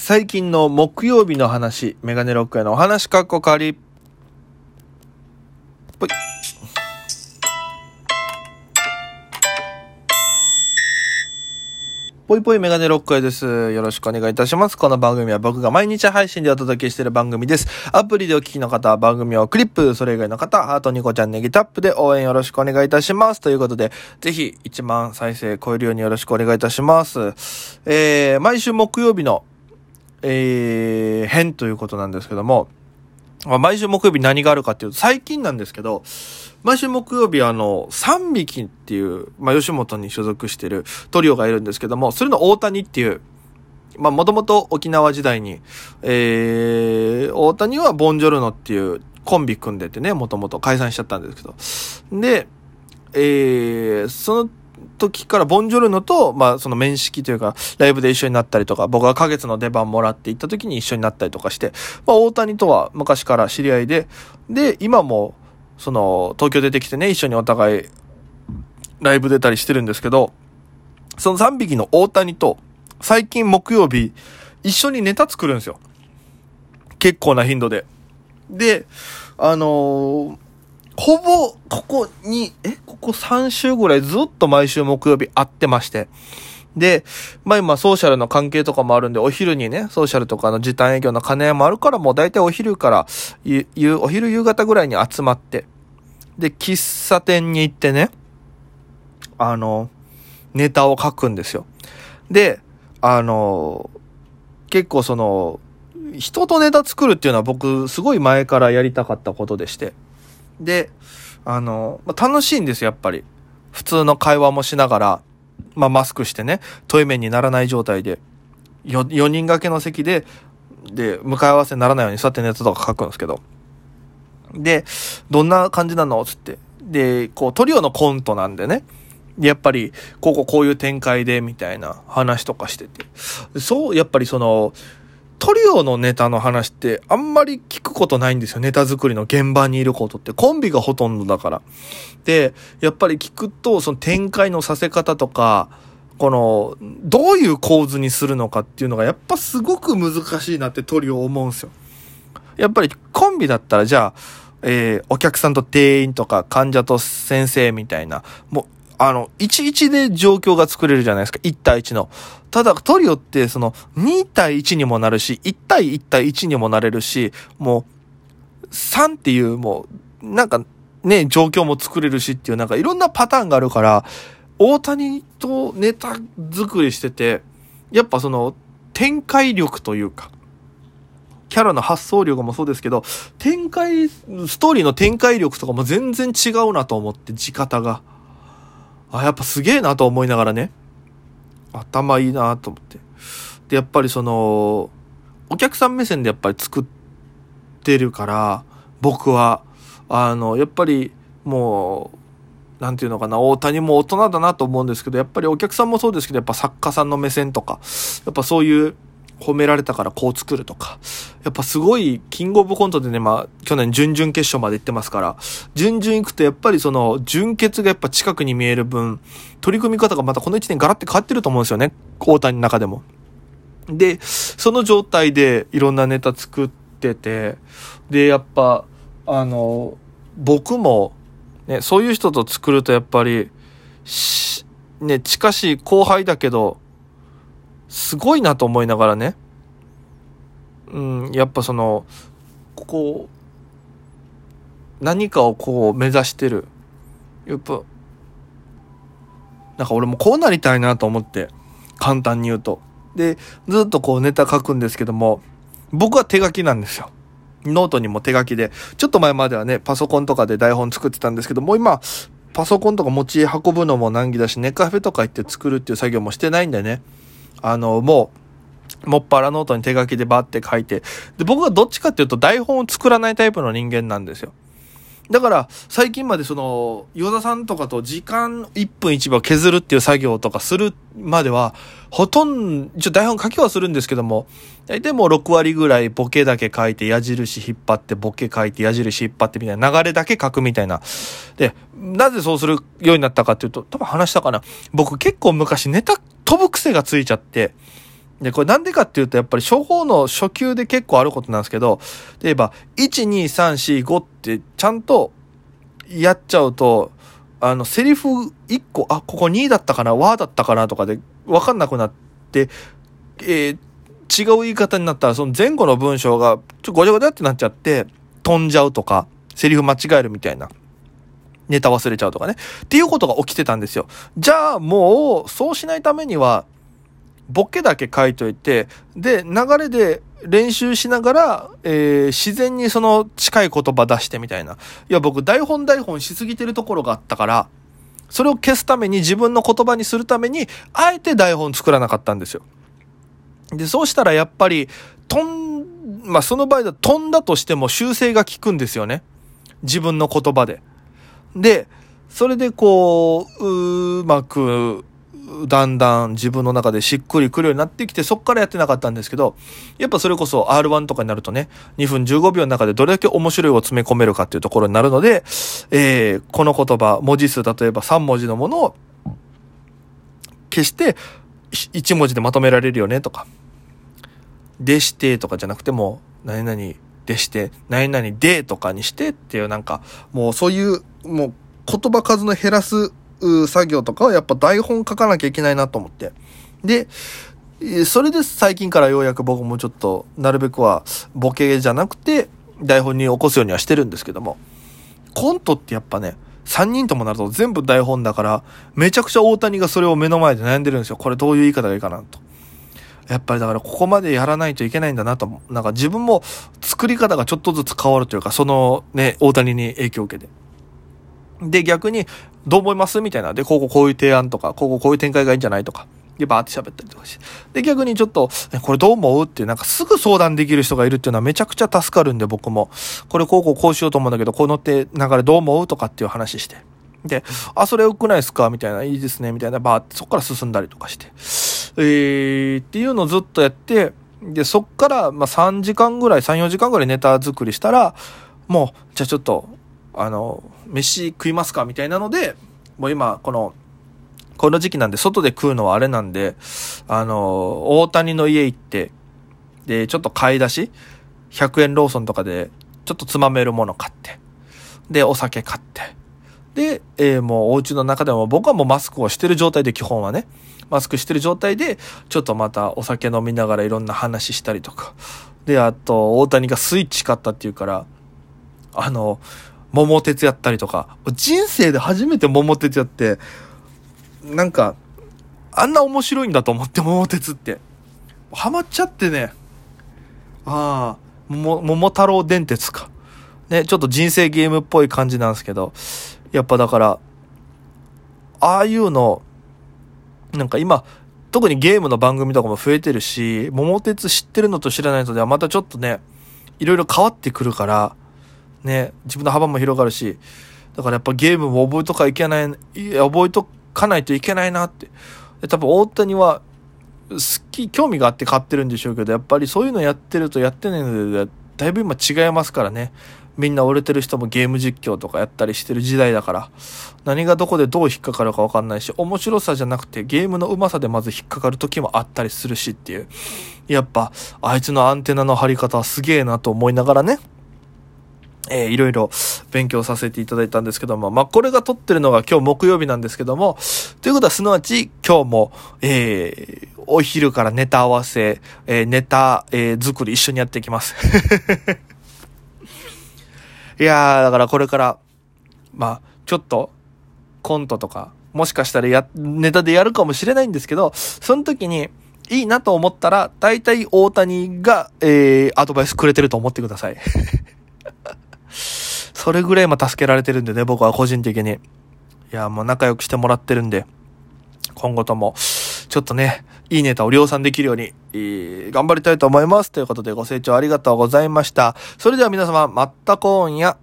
最近の木曜日の話、メガネロックへのお話かっこかり。ぽい。ぽいぽいメガネロックへです。よろしくお願いいたします。この番組は僕が毎日配信でお届けしている番組です。アプリでお聞きの方は番組をクリップ、それ以外の方は、ハートニコちゃんネギタップで応援よろしくお願いいたします。ということで、ぜひ1万再生超えるようによろしくお願いいたします。えー、毎週木曜日の、えー、編ということなんですけども、毎週木曜日何があるかっていうと、最近なんですけど、毎週木曜日あの、3匹っていう、まあ、吉本に所属してるトリオがいるんですけども、それの大谷っていう、まあ、もともと沖縄時代に、えー、大谷はボンジョルノっていうコンビ組んでてね、もともと解散しちゃったんですけど。で、えー、その時からボンジョルノと、まあ、その面識というか、ライブで一緒になったりとか、僕が花月の出番もらって行った時に一緒になったりとかして、まあ、大谷とは昔から知り合いで、で、今も、その、東京出てきてね、一緒にお互い、ライブ出たりしてるんですけど、その3匹の大谷と、最近木曜日、一緒にネタ作るんですよ。結構な頻度で。で、あのー、ほぼ、ここに、え、ここ3週ぐらいずっと毎週木曜日会ってまして。で、まあ今ソーシャルの関係とかもあるんで、お昼にね、ソーシャルとかの時短営業の兼ね合いもあるから、もう大体お昼から、ゆ、お昼夕方ぐらいに集まって、で、喫茶店に行ってね、あの、ネタを書くんですよ。で、あの、結構その、人とネタ作るっていうのは僕、すごい前からやりたかったことでして。で、あの、ま楽しいんです、やっぱり。普通の会話もしながら、まあ、マスクしてね、対面にならない状態で、4, 4人掛けの席で、で、向かい合わせにならないように座ってネタとか書くんですけど。で、どんな感じなのつって。で、こう、トリオのコントなんでね。やっぱり、こここういう展開で、みたいな話とかしてて。そう、やっぱりその、トリオのネタの話ってあんまり聞くことないんですよ。ネタ作りの現場にいることって。コンビがほとんどだから。で、やっぱり聞くと、その展開のさせ方とか、この、どういう構図にするのかっていうのがやっぱすごく難しいなってトリオ思うんですよ。やっぱりコンビだったらじゃあ、えー、お客さんと店員とか患者と先生みたいな、もうあの、11で状況が作れるじゃないですか。1対1の。ただ、トリオって、その、2対1にもなるし、1対1対1にもなれるし、もう、3っていう、もう、なんか、ね、状況も作れるしっていう、なんかいろんなパターンがあるから、大谷とネタ作りしてて、やっぱその、展開力というか、キャラの発想力もそうですけど、展開、ストーリーの展開力とかも全然違うなと思って、地方が。あ、やっぱすげえなと思いながらね、頭いいなと思って。で、やっぱりその、お客さん目線でやっぱり作ってるから、僕は、あの、やっぱりもう、なんていうのかな、大谷も大人だなと思うんですけど、やっぱりお客さんもそうですけど、やっぱ作家さんの目線とか、やっぱそういう、褒められたからこう作るとか。やっぱすごい、キングオブコントでね、まあ、去年準々決勝まで行ってますから、準々行くとやっぱりその、準決がやっぱ近くに見える分、取り組み方がまたこの1年ガラッて変わってると思うんですよね。大谷の中でも。で、その状態でいろんなネタ作ってて、で、やっぱ、あの、僕も、ね、そういう人と作るとやっぱり、ね、近しい後輩だけど、すごいなと思いながらね、うん、やっぱその、こう、何かをこう目指してる。やっぱ、なんか俺もこうなりたいなと思って、簡単に言うと。で、ずっとこうネタ書くんですけども、僕は手書きなんですよ。ノートにも手書きで、ちょっと前まではね、パソコンとかで台本作ってたんですけども、今、パソコンとか持ち運ぶのも難儀だし、ネカフェとか行って作るっていう作業もしてないんでね。あの、もう、もっぱらノートに手書きでバーって書いて、で、僕はどっちかっていうと台本を作らないタイプの人間なんですよ。だから、最近までその、ヨ田さんとかと時間1分1秒削るっていう作業とかするまでは、ほとんど、一応台本書きはするんですけども、大体もう6割ぐらいボケだけ書いて矢印引っ張ってボケ書いて矢印引っ張ってみたいな流れだけ書くみたいな。で、なぜそうするようになったかっていうと、多分話したかな。僕結構昔ネタ飛ぶ癖がついちゃって、で、これなんでかっていうと、やっぱり処方の初級で結構あることなんですけど、例えば、1、2、3、4、5ってちゃんとやっちゃうと、あの、セリフ1個、あ、ここ2だったかな、和だったかなとかで分かんなくなって、えー、違う言い方になったら、その前後の文章が、ちょ、ごちゃごちゃってなっちゃって、飛んじゃうとか、セリフ間違えるみたいな。ネタ忘れちゃうとかね。っていうことが起きてたんですよ。じゃあもう、そうしないためには、ボケだけ書いといて、で、流れで練習しながら、えー、自然にその近い言葉出してみたいな。いや、僕台本台本しすぎてるところがあったから、それを消すために自分の言葉にするために、あえて台本作らなかったんですよ。で、そうしたらやっぱり、飛ん、まあ、その場合だ飛んだとしても修正が効くんですよね。自分の言葉で。で、それでこう、うまく、だんだん自分の中でしっくりくるようになってきて、そっからやってなかったんですけど、やっぱそれこそ R1 とかになるとね、2分15秒の中でどれだけ面白いを詰め込めるかっていうところになるので、えー、この言葉、文字数例えば3文字のものを消して、1文字でまとめられるよねとか、でしてとかじゃなくても、何々でして、何々でとかにしてっていうなんか、もうそういう、もう言葉数の減らす作業とかはやっぱ台本書かなきゃいけないなと思って。で、それで最近からようやく僕もちょっと、なるべくはボケじゃなくて、台本に起こすようにはしてるんですけども、コントってやっぱね、3人ともなると全部台本だから、めちゃくちゃ大谷がそれを目の前で悩んでるんですよ。これどういう言い方がいいかなと。やっぱりだからここまでやらないといけないんだなと、なんか自分も作り方がちょっとずつ変わるというか、そのね、大谷に影響を受けて。で、逆に、どう思います？みたいな。で、こここういう提案とか、こここういう展開がいいんじゃないとか。で、バーって喋ったりとかして。で、逆にちょっと、これどう思う？っていう、なんかすぐ相談できる人がいるっていうのはめちゃくちゃ助かるんで、僕も。これこうこうこうしようと思うんだけど、このって流れどう思う？とかっていう話して。で、あ、それ良くないですか？みたいな、いいですね？みたいな、バーってそっから進んだりとかして。えー、っていうのをずっとやって、で、そっから、まあ、3時間ぐらい、3、4時間ぐらいネタ作りしたら、もう、じゃあちょっと、あの、飯食いますかみたいなので、もう今、この、この時期なんで、外で食うのはあれなんで、あの、大谷の家行って、で、ちょっと買い出し、100円ローソンとかで、ちょっとつまめるもの買って、で、お酒買って、で、えー、もうお家の中でも僕はもうマスクをしてる状態で基本はね、マスクしてる状態で、ちょっとまたお酒飲みながらいろんな話したりとか。で、あと、大谷がスイッチ買ったっていうから、あの、桃鉄やったりとか、人生で初めて桃鉄やって、なんか、あんな面白いんだと思って、桃鉄って。ハマっちゃってね。ああ、桃、桃太郎電鉄か。ね、ちょっと人生ゲームっぽい感じなんですけど、やっぱだから、ああいうの、なんか今、特にゲームの番組とかも増えてるし、桃鉄知ってるのと知らないのではまたちょっとね、いろいろ変わってくるから、ね、自分の幅も広がるし、だからやっぱゲームも覚えとかいけない、い覚えとかないといけないなって。多分大谷は好き、興味があって買ってるんでしょうけど、やっぱりそういうのやってるとやってないので、だいぶ今違いますからね。みんな折れてる人もゲーム実況とかやったりしてる時代だから、何がどこでどう引っかかるかわかんないし、面白さじゃなくてゲームの上手さでまず引っかかる時もあったりするしっていう。やっぱ、あいつのアンテナの張り方はすげえなと思いながらね。えー、いろいろ勉強させていただいたんですけども、まあ、これが撮ってるのが今日木曜日なんですけども、ということはすなわち今日も、えー、お昼からネタ合わせ、えー、ネタ、えー、作り一緒にやっていきます。いやー、だからこれから、まあ、ちょっと、コントとか、もしかしたらや、ネタでやるかもしれないんですけど、その時に、いいなと思ったら、大体大谷が、えー、アドバイスくれてると思ってください。それぐらい今助けられてるんでね、僕は個人的に。いや、もう仲良くしてもらってるんで、今後とも、ちょっとね、いいネタを量産できるように、えー、頑張りたいと思います。ということでご清聴ありがとうございました。それでは皆様、まった今夜。